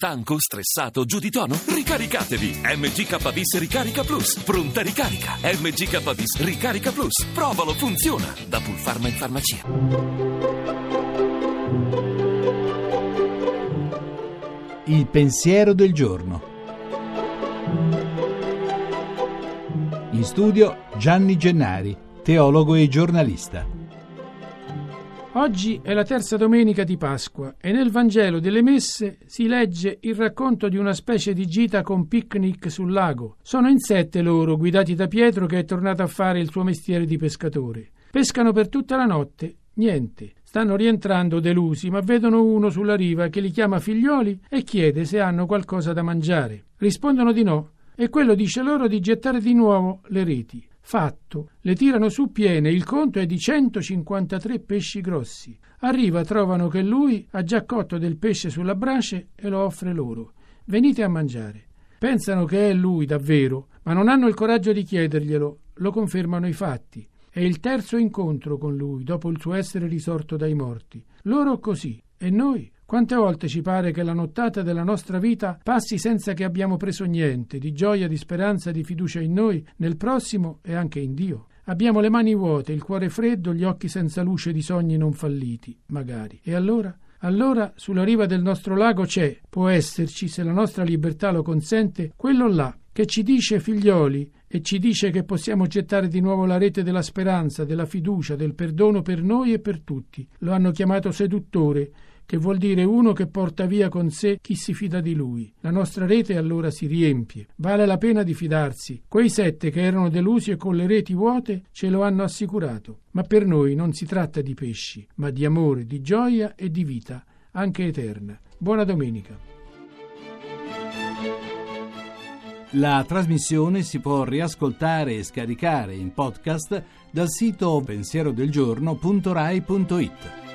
Stanco, stressato, giù di tono? Ricaricatevi! MGKBIS Ricarica Plus. Pronta ricarica. MGKBIS Ricarica Plus. Provalo, funziona. Da Pulpharma in farmacia. Il pensiero del giorno. In studio Gianni Gennari, teologo e giornalista. Oggi è la terza domenica di Pasqua e nel Vangelo delle Messe si legge il racconto di una specie di gita con picnic sul lago. Sono in sette loro, guidati da Pietro che è tornato a fare il suo mestiere di pescatore. Pescano per tutta la notte, niente. Stanno rientrando delusi, ma vedono uno sulla riva che li chiama figlioli e chiede se hanno qualcosa da mangiare. Rispondono di no e quello dice loro di gettare di nuovo le reti. Fatto. Le tirano su piene, il conto è di 153 pesci grossi. Arriva, trovano che lui ha già cotto del pesce sulla brace e lo offre loro. Venite a mangiare. Pensano che è lui davvero, ma non hanno il coraggio di chiederglielo, lo confermano i fatti. È il terzo incontro con lui dopo il suo essere risorto dai morti. Loro così, e noi? Quante volte ci pare che la nottata della nostra vita passi senza che abbiamo preso niente di gioia, di speranza, di fiducia in noi, nel prossimo e anche in Dio? Abbiamo le mani vuote, il cuore freddo, gli occhi senza luce di sogni non falliti, magari. E allora? Allora sulla riva del nostro lago c'è, può esserci, se la nostra libertà lo consente, quello là che ci dice figlioli e ci dice che possiamo gettare di nuovo la rete della speranza, della fiducia, del perdono per noi e per tutti. Lo hanno chiamato seduttore che vuol dire uno che porta via con sé chi si fida di lui. La nostra rete allora si riempie. Vale la pena di fidarsi. Quei sette che erano delusi e con le reti vuote ce lo hanno assicurato. Ma per noi non si tratta di pesci, ma di amore, di gioia e di vita, anche eterna. Buona domenica. La trasmissione si può riascoltare e scaricare in podcast dal sito pensierodelgiorno.rai.it.